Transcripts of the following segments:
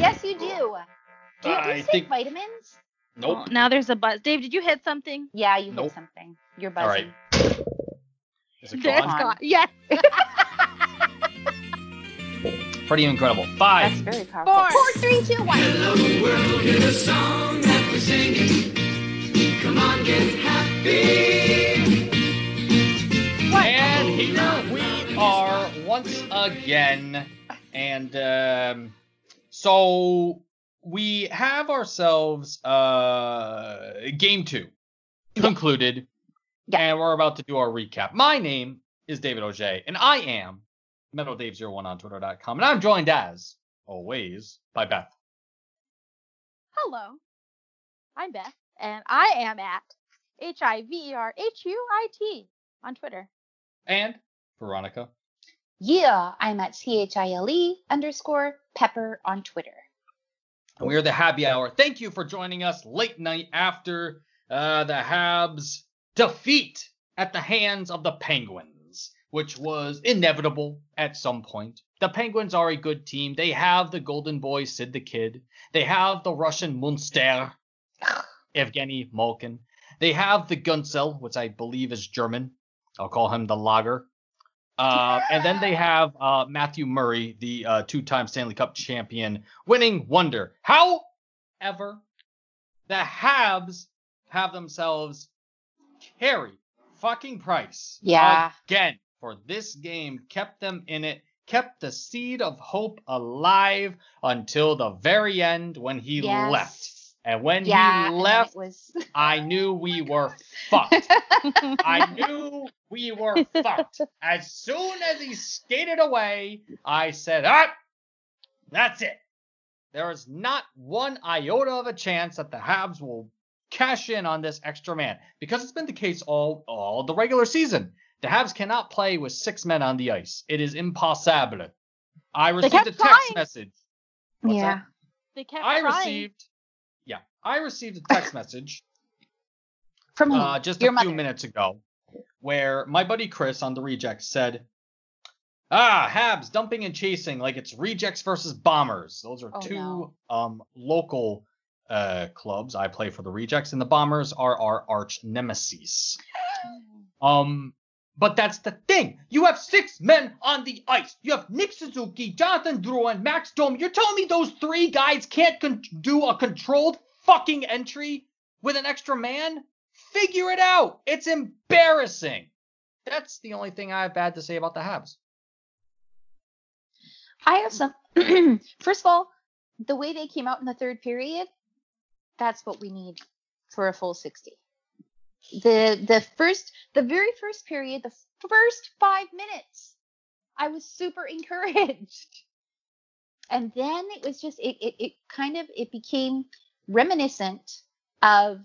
Yes, you do. Do you, do you take think- vitamins? Nope. Oh, now there's a buzz. Dave, did you hit something? Yeah, you Nope. hit something. You're All right. buzzing. Is it There's gone? gone. gone. Yes. Pretty incredible. Five. That's Five. very powerful. Four. Four, three, two, one. Hello world, hear the song that we're singing. Come on, get happy. And here we are once again. And um, so we have ourselves uh, game two concluded. Yeah. And we're about to do our recap. My name is David Auger, and I am MetalDave01 on Twitter.com. And I'm joined as always by Beth. Hello. I'm Beth, and I am at H I V E R H U I T on Twitter. And Veronica. Yeah, I'm at C H I L E underscore pepper on Twitter. And we are the Happy Hour. Thank you for joining us late night after uh, the Habs defeat at the hands of the Penguins, which was inevitable at some point. The Penguins are a good team. They have the Golden Boy Sid the Kid. They have the Russian Munster, Evgeny Malkin. They have the Guentzel, which I believe is German. I'll call him the Lager. Uh, and then they have uh, Matthew Murray, the uh, two-time Stanley Cup champion, winning wonder. However, the Habs have themselves Carey fucking price. Yeah. Again, for this game, kept them in it, kept the seed of hope alive until the very end when he Yes. left. And when yeah, he left, was. I knew we were fucked. I knew we were fucked. As soon as he skated away, I said, ah, that's it. There is not one iota of a chance that the Habs will cash in on this extra man because it's been the case all all the regular season. The Habs cannot play with six men on the ice. It is impossible. I received a text trying. message. What's yeah. that? They kept I trying. received, yeah, I received a text message From uh, just Your a few minutes ago, where my buddy Chris on the rejects said, "Ah, Habs dumping and chasing like it's rejects versus bombers. Those are Oh, two no. um local uh clubs. I play for the rejects, and the bombers are our arch nemesis. Um." But that's the thing. You have six men on the ice. You have Nick Suzuki, Jonathan Drouin, Max Domi. You're telling me those three guys can't con- do a controlled fucking entry with an extra man? Figure it out. It's embarrassing. That's the only thing I have bad to say about the Habs. I have some. First of all, the way they came out in the third period, that's what we need for a full 60. The the first the very first period, the first 5 minutes, I was super encouraged. And then it was just it it, it kind of it became reminiscent of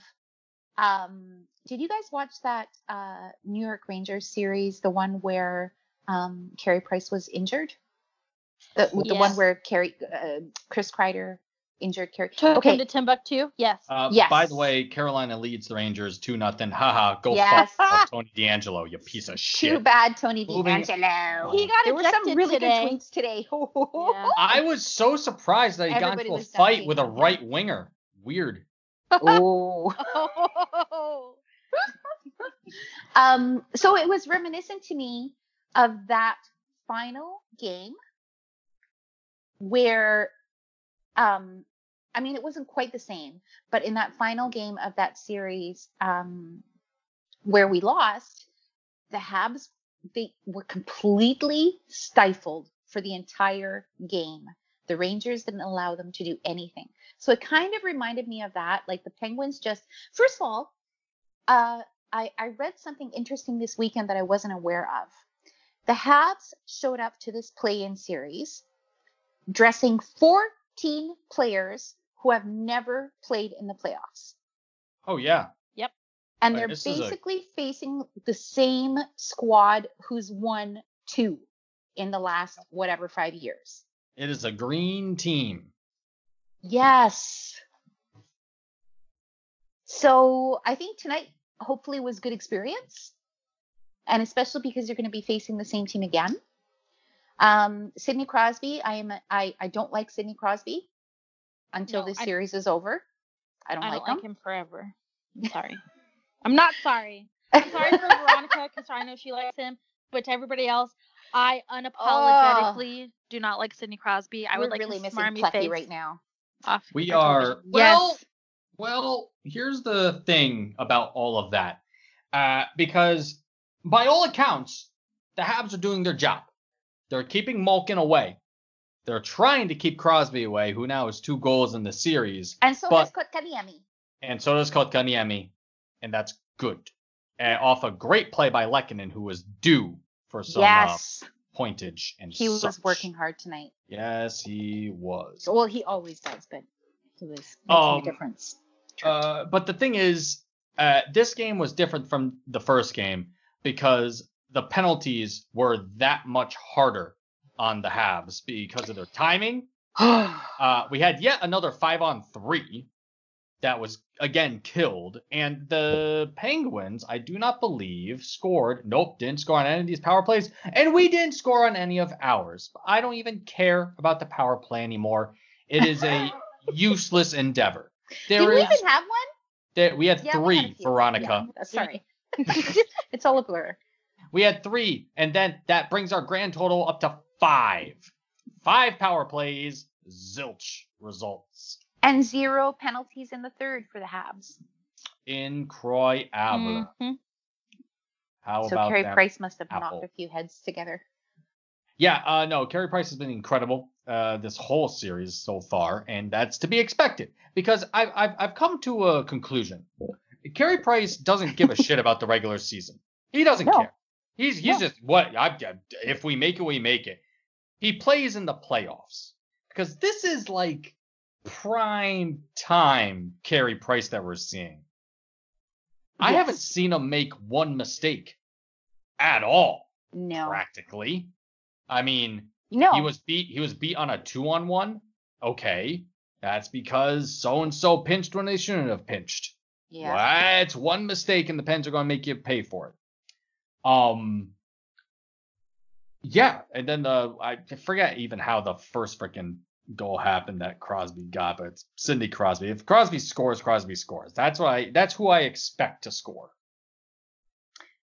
um did you guys watch that uh New York Rangers series, the one where um Carey Price was injured? The, the one where Carey, uh, Chris Kreider injured Carey. Took Okay, him to Timbuktu. Yes. Uh, Yes. By the way, Carolina leads the Rangers 2 nothing. Haha, go Yes. fuck yourself, Tony DeAngelo, you piece of shit. too bad, Tony Moving- DeAngelo. He got there were some really today. good tweets today. Yeah. I was so surprised that he got into a fight with a right winger. Weird. oh. Um, so it was reminiscent to me of that final game where, um, I mean, it wasn't quite the same, but in that final game of that series, um, where we lost, the Habs they were completely stifled for the entire game. The Rangers didn't allow them to do anything. So it kind of reminded me of that. Like the Penguins just, first of all, uh, I, I read something interesting this weekend that I wasn't aware of. The Habs showed up to this play in series dressing 14 players who have never played in the playoffs. Oh, yeah. Yep. And Right, they're this is a- basically facing the same squad who's won two in the last whatever five years. It is a green team. Yes. So I think tonight hopefully was good experience. And especially because you're going to be facing the same team again. Um, Sidney Crosby, I am I, I don't like Sidney Crosby. until No, this I- series is over. I don't I like don't him. like him forever. I'm sorry. I'm not sorry. I'm sorry for Veronica because I know she likes him, but to everybody else, I unapologetically do not like Sidney Crosby. I We're would like really his missing smarmy Plecky face right now. off We are well. Yes. Well, here's the thing about all of that, uh, because by all accounts, the Habs are doing their job. They're keeping Malkin away. They're trying to keep Crosby away, who now has two goals in the series, And so But- has Kotkaniemi. and so does Kotkaniemi, and that's good. Uh, off a great play by Lehkonen, who was due for some uh, Yes, pointage and he was working hard tonight. Yes, he was. Well, he always does, but he was making Um, a difference. Uh, but the thing is, uh, this game was different from the first game because the penalties were that much harder on the Habs because of their timing. Uh, we had yet another five on three that was again killed, and the Penguins, I do not believe, scored. Nope, didn't score on any of these power plays, and we didn't score on any of ours. I don't even care about the power play anymore. It is a useless endeavor. Did we is even have one? there, we had Yeah, we three, had. Veronica. Yeah, sorry. it's all a blur. We had three, and then that brings our grand total up to five. Five power plays, zilch results. And zero penalties in the third for the Habs. Incroyable. Mhm. How so about Carey that? Price must have apple? knocked a few heads together. Yeah, uh, no, Carey Price has been incredible uh, this whole series so far, and that's to be expected because I've I've, I've come to a conclusion. Carey Price doesn't give a shit about the regular season. He doesn't No. care. He's he's No. just what I, if we make it, we make it. He plays in the playoffs because this is like prime time Carey Price that we're seeing. I haven't seen him make one mistake at all, No. practically. I mean, No. he was beat. He was beat on a two on one. Okay, that's because so and so pinched when they shouldn't have pinched. yeah. It's one mistake, and the Pens are going to make you pay for it. Um. Yeah, and then the I forget even how the first freaking goal happened that Crosby got, but it's Sidney Crosby. If Crosby scores, Crosby scores. That's what I. That's who I expect to score.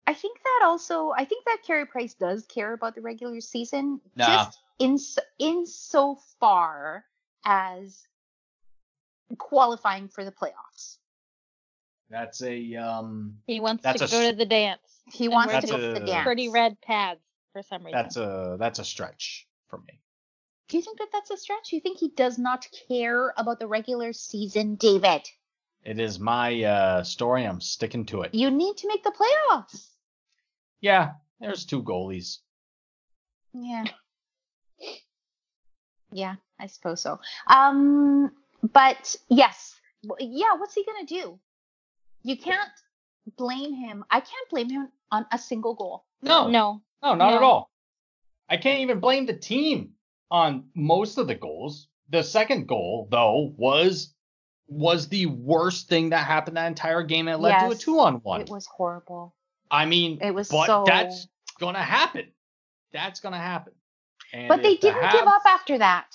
I think that also, I think that Carey Price does care about the regular season, Nah. just in in so far as qualifying for the playoffs. That's a um. He wants That's to a go s- to the dance. He wants to That's go to the dance. Pretty red pads for some reason. That's a that's a stretch for me. Do you think that that's a stretch? You think he does not care about the regular season, David? It is my uh, story. I'm sticking to it. You need to make the playoffs. Yeah, there's two goalies. Yeah. Yeah, I suppose so. Um, but yes, yeah. What's he gonna do? You can't blame him. I can't blame him on a single goal. No, no. no, not at all. I can't even blame the team on most of the goals. The second goal, though, was was the worst thing that happened that entire game. It led to a two on one. It was horrible. I mean, It was but so. that's gonna happen. That's gonna happen. And but they didn't give Habs- up after that.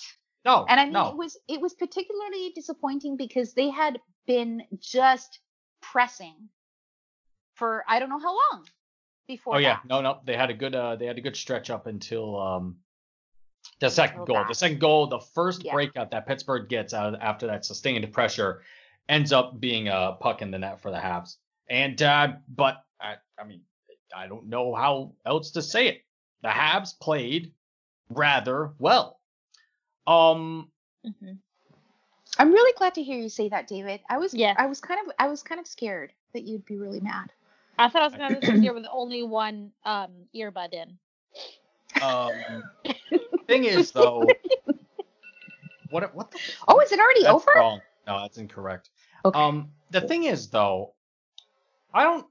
No, And I mean, no. it was it was particularly disappointing because they had been just pressing for I don't know how long before. Oh yeah, no, no, they had a good uh they had a good stretch up until um the second Until goal. that. The second goal, the first Yeah. breakout that Pittsburgh gets out of, after that sustained pressure, ends up being a puck in the net for the Habs. And uh, but I, I mean, I don't know how else to say it. The Habs played rather well. Um, Mhm. I'm really glad to hear you say that, David. I was Yes. I was kind of I was kind of scared that you'd be really mad. I thought I was gonna sit here with only one um earbud in. um, thing is though, what what the Oh, is it already That's over? wrong. No, that's incorrect. Okay. Um, the thing is though, I don't.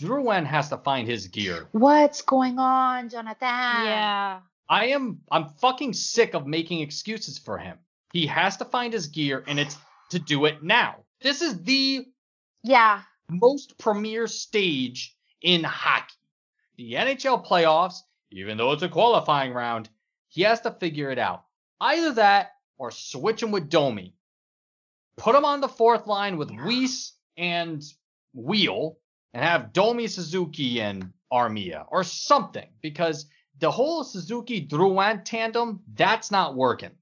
Drouin has to find his gear. What's going on, Jonathan? yeah. I am. I'm fucking sick of making excuses for him. He has to find his gear, and it's to do it now. This is the Yeah. most premier stage in hockey. The NHL playoffs, even though it's a qualifying round, he has to figure it out. Either that or switch him with Domi. put him on the fourth line with Weiss and Weal and have Domi Suzuki and Armia or something because the whole Suzuki Drouin tandem that's not working.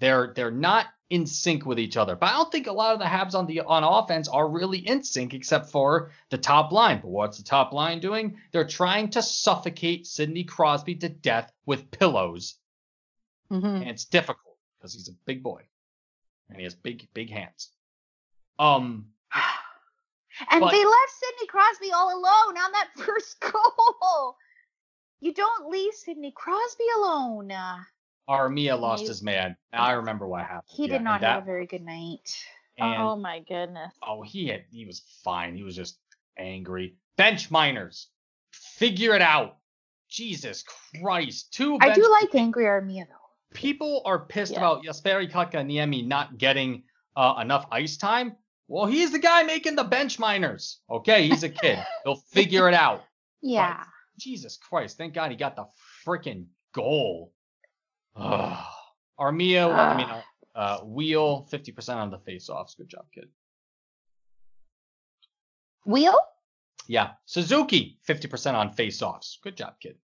They're they're not in sync with each other. But I don't think a lot of the Habs on the on offense are really in sync except for the top line. But what's the top line doing? They're trying to suffocate Sidney Crosby to death with pillows. Mhm. And it's difficult because he's a big boy. And he has big, big hands. Um And But- they left Sidney Crosby all alone on that first goal. You don't leave Sidney Crosby alone. Armia lost his man. I remember what happened. He did and not that, have a very good night. and, oh my goodness. Oh, he had he was fine. He was just angry. Bench minors, figure it out. Jesus Christ, two. I do like Angry Armia though. people are pissed Yeah. about Jesperi Kotkaniemi not getting uh, enough ice time. Well, he's the guy making the bench minors. Okay, he's a kid. He'll figure it out. Yeah. Jesus Christ, thank God he got the freaking goal. Ugh. Armia, I mean, uh, Weal, 50% on the face-offs. Good job, kid. Weal? Yeah. Suzuki, 50% on face-offs. Good job, kid.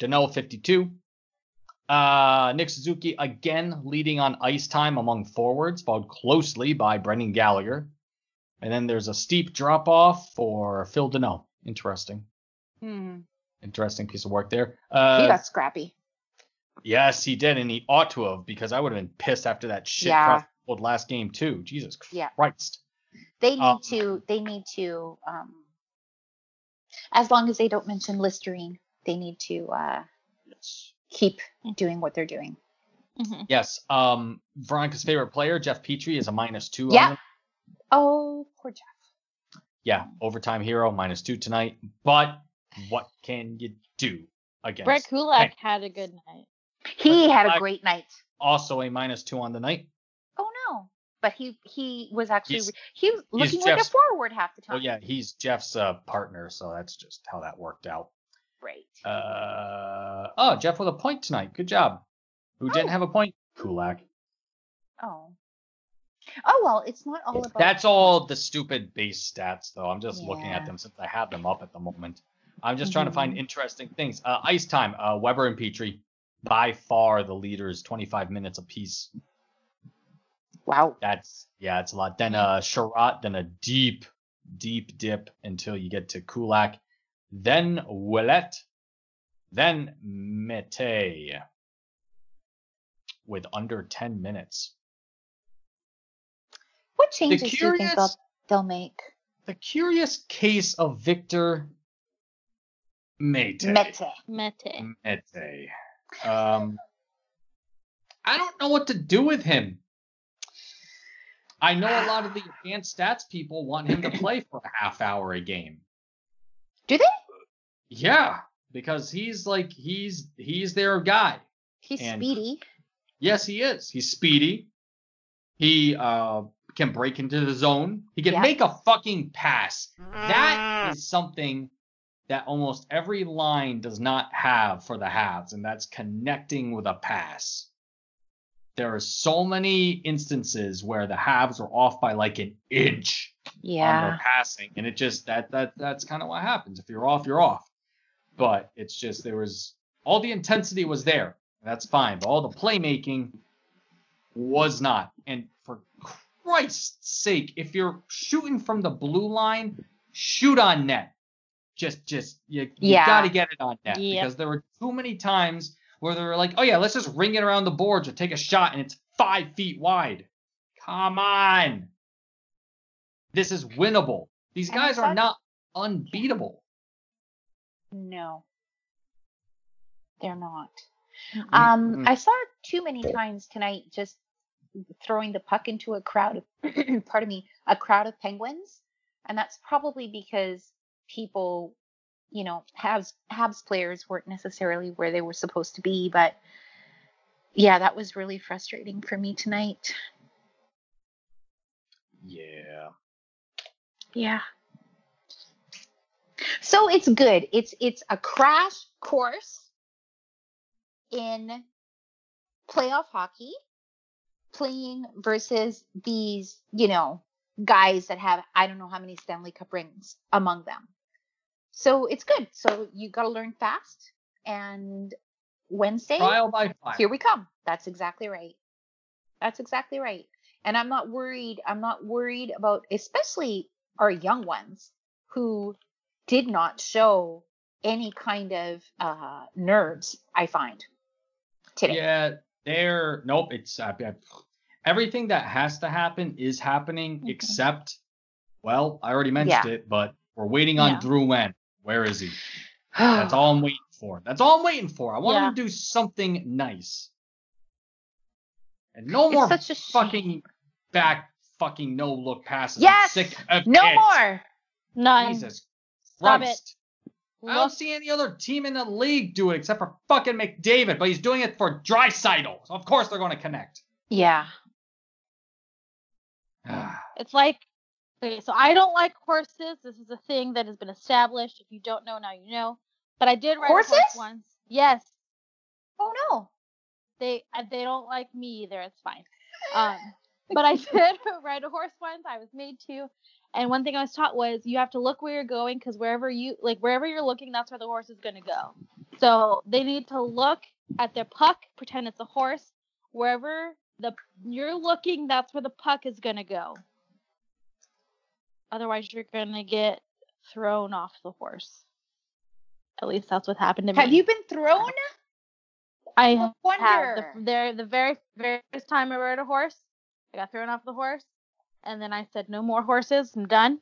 Danault, 52. Uh, Nick Suzuki again leading on ice time among forwards, followed closely by Brendan Gallagher. And then there's a steep drop off for Phil Danault. Interesting. Hmm. Interesting piece of work there. Uh, he got scrappy. Yes, he did, and he ought to have because I would have been pissed after that shit Yeah. last game too. Jesus Yeah. Christ. They need um, to. They need to. Um, as long as they don't mention Listerine, they need to uh, Yes. keep doing what they're doing. hmm Yes. Um, Veronica's favorite player, Jeff Petry, is a minus two. Yeah. them. Oh, poor Jeff. Yeah, overtime hero minus two tonight. But what can you do against? Brett Kulak Hey. had a good night. He had a great night. Also a minus two on the night. Oh no, but he he was actually He's- he was looking like a forward half the time. Well, yeah, he's Jeff's uh, partner, so that's just how that worked out. Great. Uh, oh, Jeff with a point tonight. Good job. Who didn't Oh. have a point? Kulak. Oh. Oh well, it's not all about. That's all the stupid base stats, though. I'm just looking at them since I have them up at the moment. I'm just trying to find Mhm. interesting things. Uh, ice time. Uh, Weber and Petry, by far the leaders, 25 minutes apiece. Wow. That's yeah, it's a lot. Then a Chiarot, then a deep, deep dip until you get to Kulak, then Ouellet, then Mete with under 10 minutes. What changes do you think they'll, they'll make? The curious case of Victor Mete. Mete. Mete. Mete. Um, I don't know what to do with him. I know a lot of the advanced stats people want him to play for a half hour a game. Do they? Yeah, because he's like he's he's their guy. He's And- speedy. Yes, he is. He's speedy. He uh can break into the zone. He can Yeah. make a fucking pass. That is something that almost every line does not have for the Habs, and that's connecting with a pass. There are so many instances where the Habs are off by like an inch on Yeah. their passing, and it just that that that's kind of what happens. If you're off, you're off. But it's just there was all the intensity was there. That's fine, but all the playmaking was not. And for Christ's sake, if you're shooting from the blue line, shoot on net. Just just you, you Yeah. got to get it on net Yep. because there were too many times where they were like, oh yeah, let's just ring it around the boards or take a shot, and it's five feet wide. Come on. This is winnable. These And guys are not unbeatable. No. They're not. Um. I saw too many times tonight just throwing the puck into a crowd of, pardon me, a crowd of penguins. And that's probably because people, you know, Habs, Habs players weren't necessarily where they were supposed to be. But yeah, that was really frustrating for me tonight. Yeah. Yeah. So it's good. It's it's a crash course in playoff hockey. playing versus these, you know, guys that have I don't know how many Stanley Cup rings among them. So it's good. So you got to learn fast. And Wednesday, Trial by fire. here we come. That's exactly right. That's exactly right. And I'm not worried. I'm not worried about, especially our young ones who did not show any kind of uh, nerves. I find today. Yeah, they're nope. It's I- everything that has to happen is happening, Mhm. except well, I already mentioned Yeah. it, but we're waiting on Yeah. Drouin. Where is he? That's all I'm waiting for. That's all I'm waiting for. I want Yeah. him to do something nice. And no It's more such a shame. fucking back fucking no look passes. Yes! sick of No more. None. Jesus Stop it. Christ. I don't see any other team in the league do it except for fucking McDavid, but he's doing it for Draisaitl. So of course they're going to connect. Yeah. it's like okay, so I don't like horses. This is a thing that has been established. If you don't know, now you know. But I did ride a horse Horses? once. Yes, Oh no. they uh, they don't like me either. It's fine. Um, but I did ride a horse once. I was made to. And one thing I was taught was you have to look where you're going because wherever you like wherever you're looking, that's where the horse is gonna go. So they need to look at their puck, pretend it's a horse. Wherever the you're looking, that's where the puck is gonna go. Otherwise, you're gonna get thrown off the horse. At least that's what happened to me. Have you been thrown? I No have wonder. the, there the very very first time I rode a horse, I got thrown off the horse, and then I said no more horses. I'm done.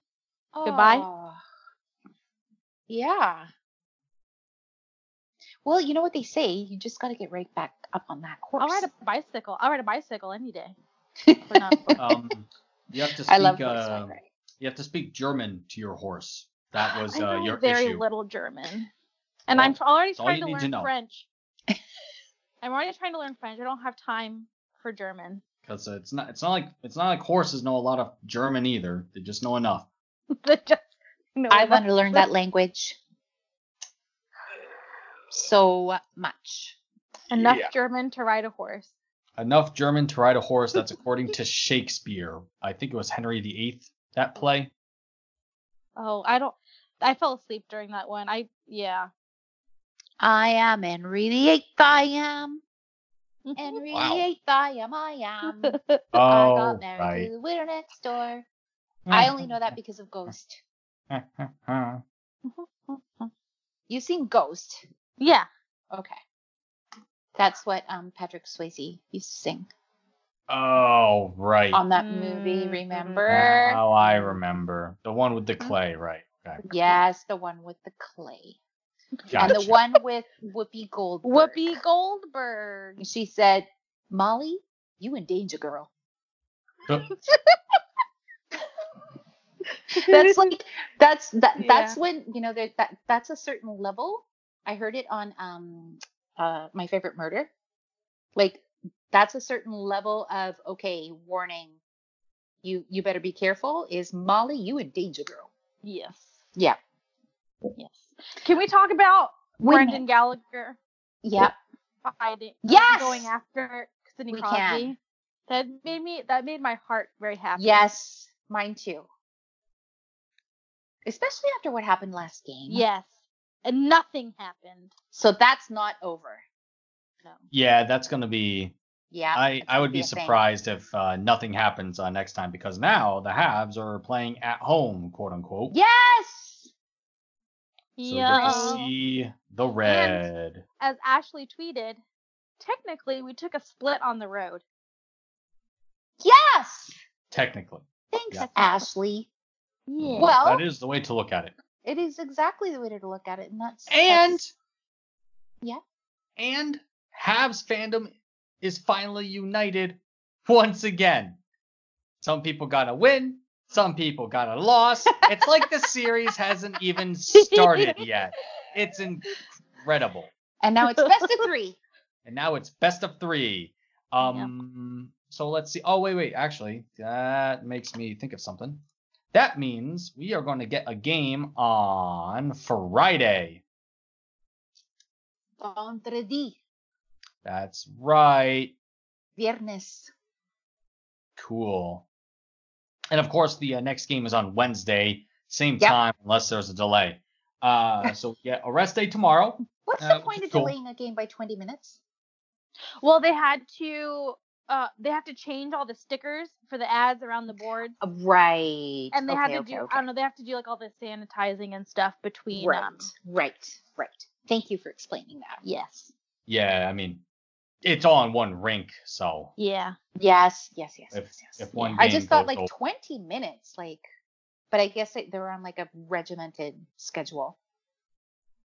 Goodbye. Oh. Yeah. Well, you know what they say. You just got to get right back up on that horse. I'll ride a bicycle. I'll ride a bicycle any day. But not a horse. Um, you have to speak. I love uh, horseback riding. You have to speak German to your horse. That was I uh, know your very issue. little German, and Well, I'm already trying to need to learn. French. I'm already trying to learn French. I don't have time for German. Because it's not. It's not like it's not like horses know a lot of German either. They just know enough. Just know I about- want to learn that language so much. enough Yeah. German to ride a horse. Enough German to ride a horse. That's according to Shakespeare. I think it was Henry VIII. That play. Oh, I don't. I fell asleep during that one. I yeah. I am Henry the Eighth. I am Henry Wow. the Eighth. I am. I am. I Oh, got married right. to the widow next door. I only know that because of Ghost. You seen Ghost? yeah. Okay. That's what um Patrick Swayze used to sing oh, right. on that movie. Mm, Remember? Oh, I remember the one with the Mm-hmm. clay, right? Okay. Yes, the one with the clay, and the one with Whoopi Goldberg. Whoopi Goldberg. She said, "Molly, you in danger, girl." That's like that's that that's when you know there that that's a certain level. I heard it on um uh my favorite murder. Like that's a certain level of okay, warning. You you better be careful. Is Molly you a danger, girl? Yes. Yeah. Yes. Can we talk about Wait Brendan minute. Gallagher Yeah. fighting? Yes! Going after Sidney We Crosby. can. That made me. That made my heart very happy. Yes, mine too. Especially after what happened last game. Yes. And nothing happened. So that's not over. No. Yeah, that's gonna be. Yeah. I I would be thing. surprised if uh, nothing happens uh, next time because now the Habs are playing at home, quote unquote. Yes. So yeah. see the red. As Ashley tweeted, technically we took a split on the road. Yes. Technically, Thanks, Yeah. Ashley. Yeah. Well, that is the way to look at it. it is exactly the way to look at it, and that's And that's- Yeah. And Habs fandom is finally united once again. Some people got a win, some people got a loss. It's like the series hasn't even started yet. It's incredible. and now it's best of three. And now it's best of three. Um so let's see. Oh wait, wait, actually, that makes me think of something. That means we are going to get a game on Friday. Vendredi, That's right. viernes. Cool. And of course, the uh, next game is on Wednesday, same Yep. time, unless there's a delay. Uh, so yeah, a rest day tomorrow. What's Uh, the point of cool. delaying a game by 20 minutes? Well, they had to uh they have to change all the stickers for the ads around the boards. Uh, Right. And they okay, had to okay, do okay. I don't know, they have to do like all the sanitizing and stuff between Right, um right, right. Thank you for explaining that. yes. Yeah, I mean, it's all in one rink, so Yeah. Yes, yes, yes, If- yes, yes. if one I just thought like over- 20 minutes, like, but I guess they, they're on like a regimented schedule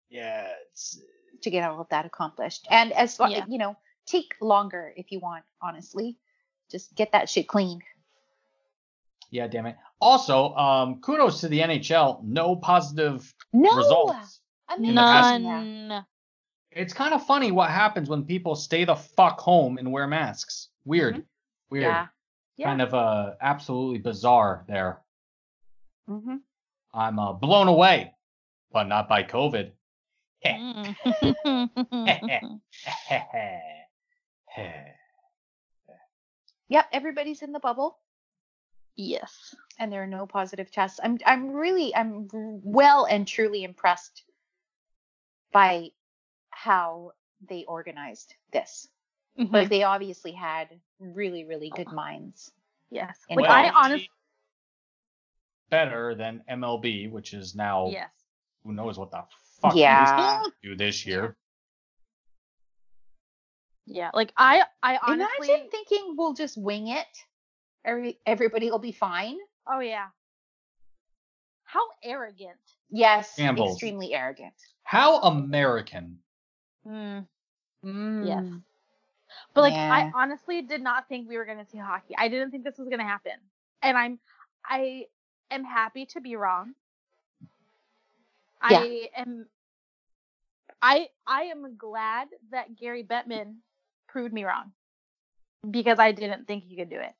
yeah, it's to get all of that accomplished. And as lo- Yeah. you know, take longer if you want. Honestly, just get that shit clean. yeah, damn it. Also, um, kudos to the NHL. No positive No, results. amazing. None. It's kind of funny what happens when people stay the fuck home and wear masks. Weird. Weird. Yeah. Yeah. Kind of uh absolutely bizarre there. hmm I'm uh, blown away, but not by COVID. Mm. Yep. Everybody's in the bubble. yes. and there are no positive tests. I'm I'm really I'm well and truly impressed by how they organized this. Mhm. Like they obviously had really really good minds. yes. And Which well, I honestly better than MLB, which is now yes. who knows what the fuck Yeah. is do this year. Yeah. Like I I honestly Imagine thinking we'll just wing it. Every everybody will be fine. Oh yeah. How arrogant. Yes, Shambles. extremely arrogant. How American. Mm. Mm. Yes. But like I honestly did not think we were gonna see hockey. I didn't think this was gonna happen. And I'm I am happy to be wrong. Yeah. I am I I am glad that Gary Bettman proved me wrong. Because I didn't think he could do it.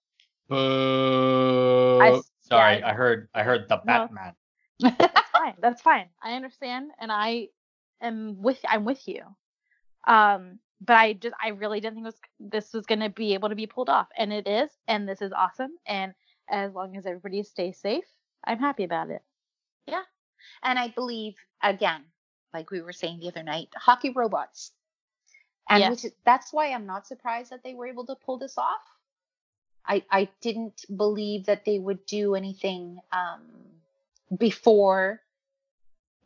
Boo. I- Sorry, yeah, I heard I heard the No. Batman. That's fine. That's fine. I understand and I am with I'm with you. Um but I just I really didn't think was this was gonna be able to be pulled off. And it is, and this is awesome. And as long as everybody stays safe, I'm happy about it. Yeah, and I believe again, like we were saying the other night, hockey robots. And Yes. is, that's why I'm not surprised that they were able to pull this off. I I didn't believe that they would do anything um before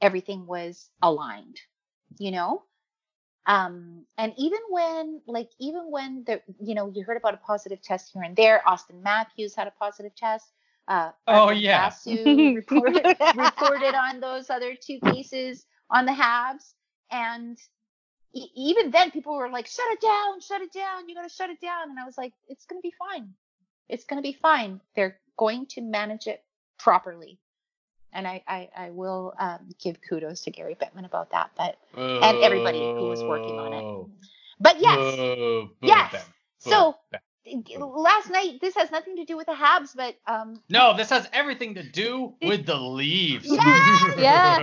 everything was aligned, you know? Um and even when like even when the you know you heard about a positive test here and there, Auston Matthews had a positive test. Uh Oh, Arpon yeah. Basu reported reported on those other two cases on the Habs, and e- even then people were like, "Shut it down, shut it down, you gotta shut it down." And I was like, "It's gonna be fine. It's gonna be fine. They're going to manage it properly." And I I, I will um, give kudos to Gary Bettman about that. But And everybody who was working on it. But yes, Boo, boo, yes. Batman, boo, So Batman. last night this has nothing to do with the Habs, but um, No, this has everything to do with the Leafs. Yes! Yeah.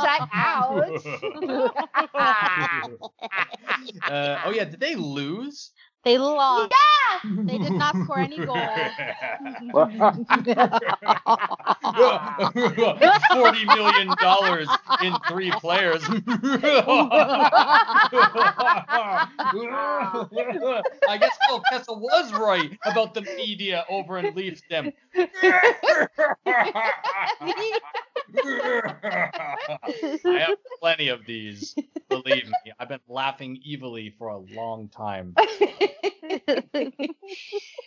shut out. uh, oh yeah, did they lose? They lost. yeah. They did not score any goals. Forty million dollars in three players. I guess Phil Kessel was right about the media over in Leafsdom. I have plenty of these. Believe me, I've been laughing evilly for a long time.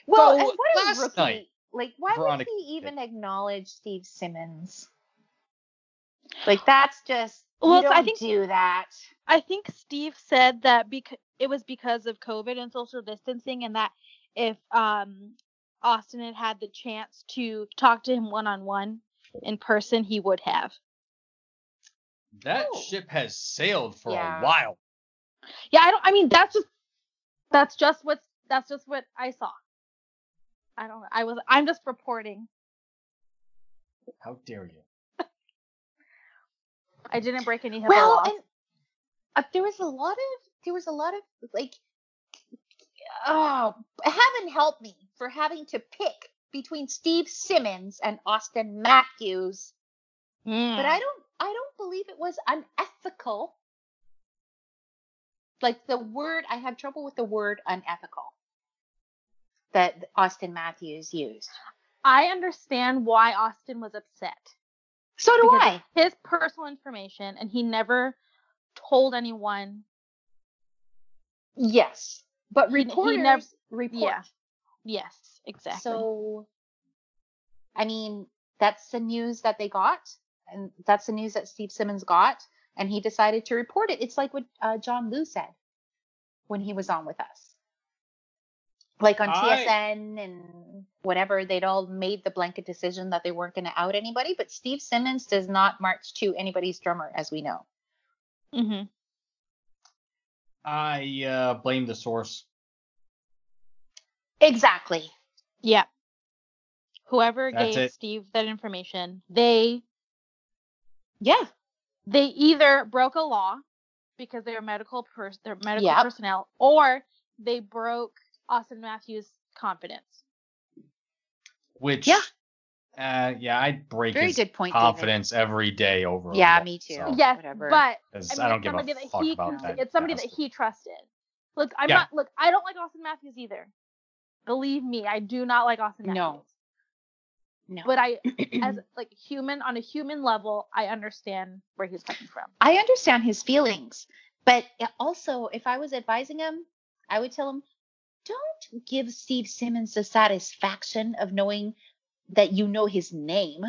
well, So, and what a rookie! night, like, why Veronica would he did. even acknowledge Steve Simmons? Like, that's just Well, you don't I think- do that. I think Steve said that because it was because of COVID and social distancing, and that if um, Auston had had the chance to talk to him one on one in person, he would have. That Oh. ship has sailed for Yeah. a while. Yeah, I don't. I mean, that's just that's just what that's just what I saw. I don't. I was. I'm just reporting. How dare you? I didn't break any HIPAA Well, and uh, there was a lot of there was a lot of like, oh, heaven help me. for having to pick between Steve Simmons and Auston Matthews, but hmm. I don't I don't believe it was unethical. Like the word I have trouble with the word unethical that Auston Matthews used. I understand why Auston was upset. So do I. his personal information and he never told anyone. Yes. But He- he reporters report. Yeah. Yes, exactly. So, I mean, that's the news that they got, and that's the news that Steve Simmons got, and he decided to report it. It's like what uh, John Liu said when he was on with us. Like on I- TSN and whatever, they'd all made the blanket decision that they weren't going to out anybody, but Steve Simmons does not march to anybody's drummer, as we know. hmm I uh, blame the source. Exactly. Yeah. Whoever That's gave it. Steve that information, they Yeah. they either broke a law because they're medical pers- they're medical Yep. personnel, or they broke Auston Matthews' confidence. Which, Yeah. uh, yeah, I'd break Very his good point, David. confidence every day over. Yeah, a me too. So, yes, whatever. but 'cause I, mean, I don't give a that fuck he about that. it's somebody that he trusted. Look, I'm Yeah. not look, I don't like Auston Matthews either. Believe me, I do not like Auston Matthews. No. No. But I as like human on a human level, I understand where he's coming from. I understand his feelings, but also if I was advising him, I would tell him, don't give Steve Simmons the satisfaction of knowing that you know his name.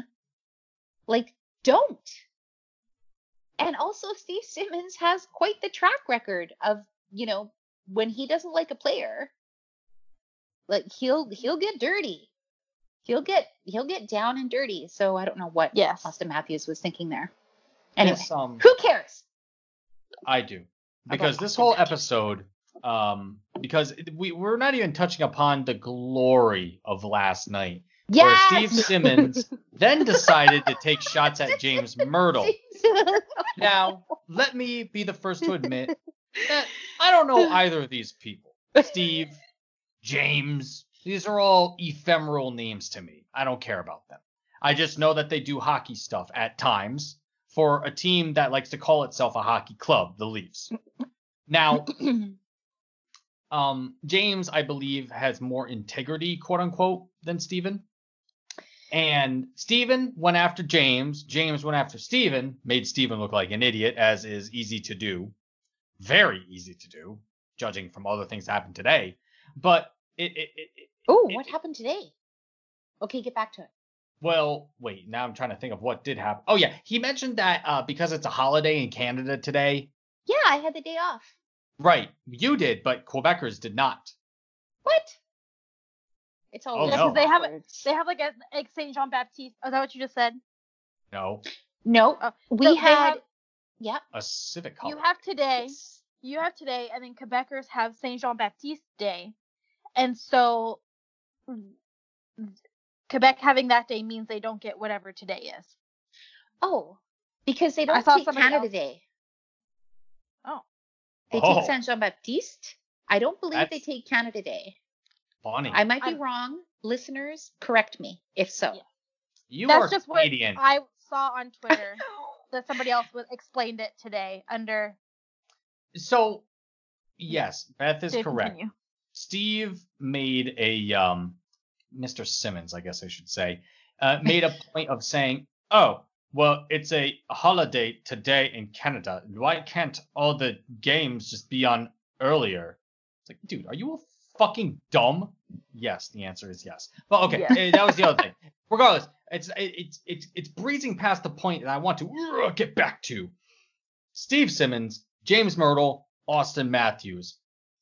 Like, don't. And also, Steve Simmons has quite the track record of, you know, when he doesn't like a player, like he'll he'll get dirty. He'll get he'll get down and dirty. So I don't know what Yes. Auston Matthews was thinking there. Anyway, Yes, um, who cares? I do because About this Auston whole Matthews. episode, um, because we we're not even touching upon the glory of last night, where Steve Simmons then decided to take shots at James Mirtle. Now, let me be the first to admit that I don't know either of these people. Steve, James, these are all ephemeral names to me. I don't care about them. I just know that they do hockey stuff at times for a team that likes to call itself a hockey club, the Leafs. Now, um, James, I believe, has more integrity, quote unquote, than Steven. And Steven went after James. James went after Steven, made Steven look like an idiot, as is easy to do. Very easy to do, judging from other things that happened today. But it, it, it, it oh, what it- happened today? Okay, get back to it. well, wait, now I'm trying to think of what did happen. Oh, yeah, he mentioned that uh, because it's a holiday in Canada today. Yeah, I had the day off. Right, you did, but Quebecers did not. What? It's all Oh, no. they have. They have like a like Saint Jean Baptiste. Oh, is that what you just said? No, No, Oh, we so had. have- Yep. a civic holiday. You have today. You have today, and then Quebecers have Saint Jean Baptiste Day, and so Quebec having that day means they don't get whatever today is. Oh, because they don't saw take Canada else- Day. Oh, They Oh. take Saint Jean Baptiste. I don't believe they take Canada Day. Bonnie, I might be I'm- wrong. Listeners, correct me if so. Yeah. you that's are just what I saw on Twitter that somebody else was explained it today under. So, yes, Beth is Dave, correct. continue. Steve made a um, Mr. Simmons, I guess I should say, uh, made a point of saying, "Oh, well, it's a holiday today in Canada. Why can't all the games just be on earlier?" It's like, dude, are you a fucking dumb? Yes, the answer is yes. But okay, Yeah. eh, that was the other thing. Regardless, it's it's it's it's breezing past the point that I want to uh, get back to. Steve Simmons, James Mirtle, Auston Matthews.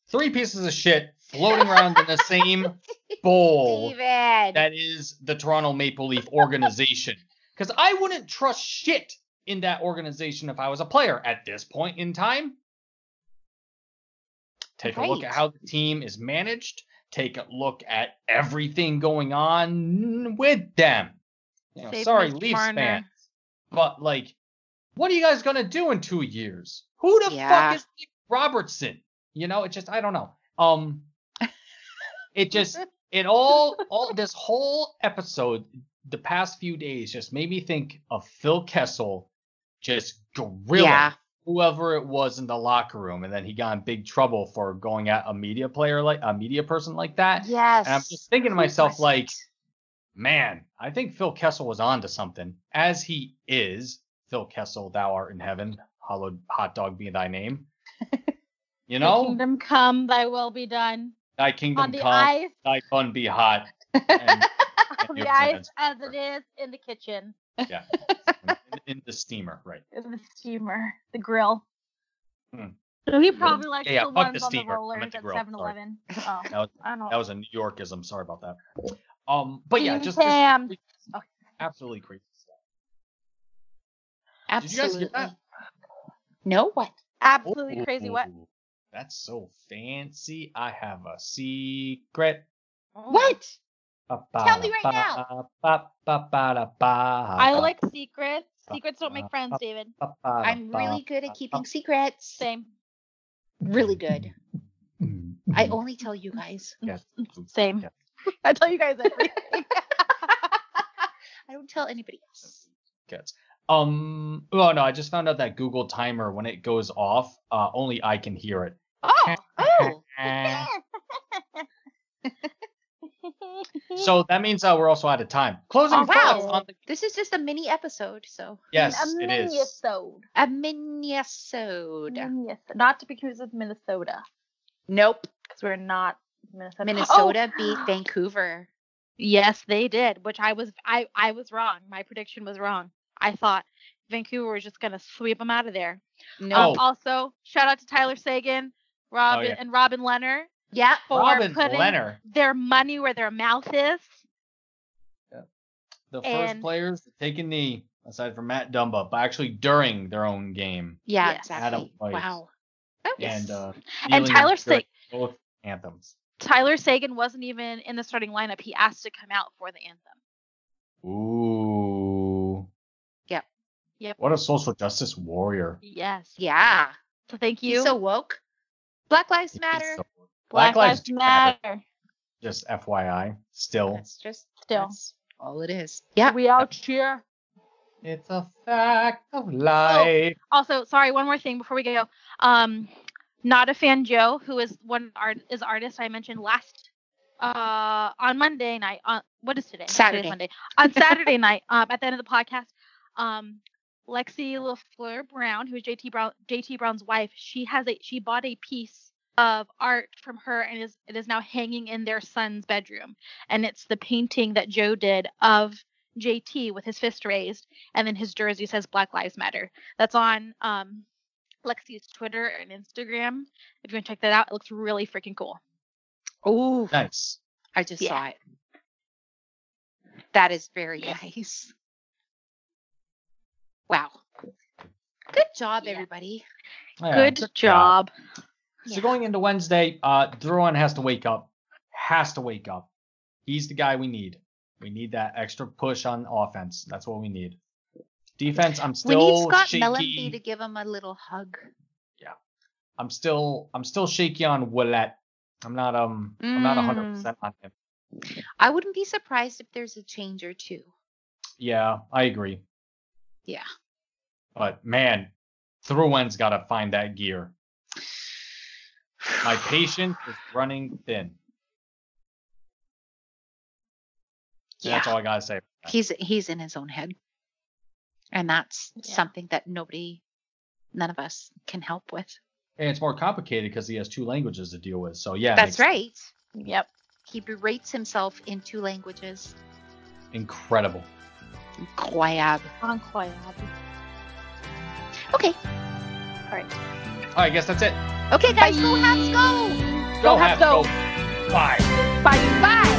Three pieces of shit floating around in the same bowl David. that is the Toronto Maple Leaf organization. Because I wouldn't trust shit in that organization if I was a player at this point in time. Take a look at how the team is managed. Take a look at everything going on with them. You know, sorry, Leafs fans, but like, what are you guys gonna do in two years? Who the Yeah. fuck is Nick Robertson? You know, it just I don't know. Um, it just it all all this whole episode the past few days just made me think of Phil Kessel just grilling Yeah. whoever it was in the locker room and then he got in big trouble for going at a media player like a media person like that Yes. and i'm just thinking to myself like man i think phil kessel was onto something as he is phil kessel thou art in heaven hallowed hot dog be thy name you know kingdom come, thy will be done. Thy kingdom On the come ice, thy fun be hot and on the have ice that. as it is in the kitchen, yeah in, in the steamer right in the steamer, the grill. Hmm. So he probably likes Yeah, yeah, the fuck ones the on the steamer. I rollers meant the at grill, 7-Eleven. Oh, that was, I don't that was a new yorkism sorry about that um but yeah just, just Sam. Okay. absolutely crazy stuff Did you Absolutely. guys get that? No, what? Absolutely crazy. What? Ooh, That's so fancy. I have a secret. What? Tell me right now. I like secrets. Secrets don't make friends, David. I'm really good at keeping secrets. Same. Really good. I only tell you guys. Yes. Same. Yes. I tell you guys everything. I don't tell anybody else. Kids. Um. Oh no! I just found out that Google Timer, when it goes off, uh, only I can hear it. Oh. Oh. so that means uh, we're also out of time. Closing Oh, thoughts wow. on the. This is just a mini episode, so Yes, a it is. Minnesota. a mini episode. Minnesota. Not to be confused with Minnesota, Nope. because we're not Minnesota. Minnesota Oh, beat Vancouver. Yes, they did, which I was I I was wrong. My prediction was wrong. I thought Vancouver was just gonna sweep them out of there. No. Oh. Um, also, shout out to Tyler Seguin, Robin yeah. and Robin Lehner Yeah. for Robin putting Lehner, their money where their mouth is. Yeah. The first players to take a knee, aside from Matt Dumba, but actually during their own game. Yeah, Yes. Exactly. Wow. Oh, yes. And uh, And Tyler during Sa- both anthems. Tyler Seguin wasn't even in the starting lineup. He asked to come out for the anthem. Ooh. Yep. Yep. What a social justice warrior. Yes. yeah. So thank you. He's so woke. Black Lives Matter. so- Black, Black Lives Lives matter. Matter. Just FYI. Still. That's just Still. that's all it is. Yeah. We out here. It's a fact of life. Also, sorry, one more thing before we go. Um, not a fan Joe, who is one art is artist I mentioned last uh on Monday night. On what is today? Today's Saturday. Monday. On Saturday night, um, at the end of the podcast, um, Lexi LaFleur Brown, who is JT Brown JT Brown's wife, she has a she bought a piece of art from her and is it is now hanging in their son's bedroom. And it's the painting that Joe did of JT with his fist raised, and then his jersey says Black Lives Matter. That's on um Lexi's Twitter and Instagram. If you want to check that out, it looks really freaking cool. Oh, Nice. I just Yeah. saw it. That is very Yeah. nice. Wow. Good job, Yeah. everybody. Yeah, Good job. So going into Wednesday, uh, Drouin has to wake up. Has to wake up. He's the guy we need. We need that extra push on offense. That's what we need. Defense, I'm still. we still need Scott shaky. Mellanby to give him a little hug. Yeah, I'm still I'm still shaky on Ouellet. I'm not um I'm not Mm. 100 percent on him. I wouldn't be surprised if there's a change or two. Yeah, I agree. Yeah. But man, Drouin's got to find that gear. My patience is running thin. And That's all I gotta say. He's he's in his own head. And that's Yeah. something that nobody none of us can help with. And it's more complicated because he has two languages to deal with. So yeah, That's makes- right. Yep. He berates himself in two languages. Incredible. Incroyable. Incroyable. Okay. All right. All right, I guess that's it. Okay, guys, go Habs, go! Go, Habs, Habs, go. go. Bye. Bye. Bye.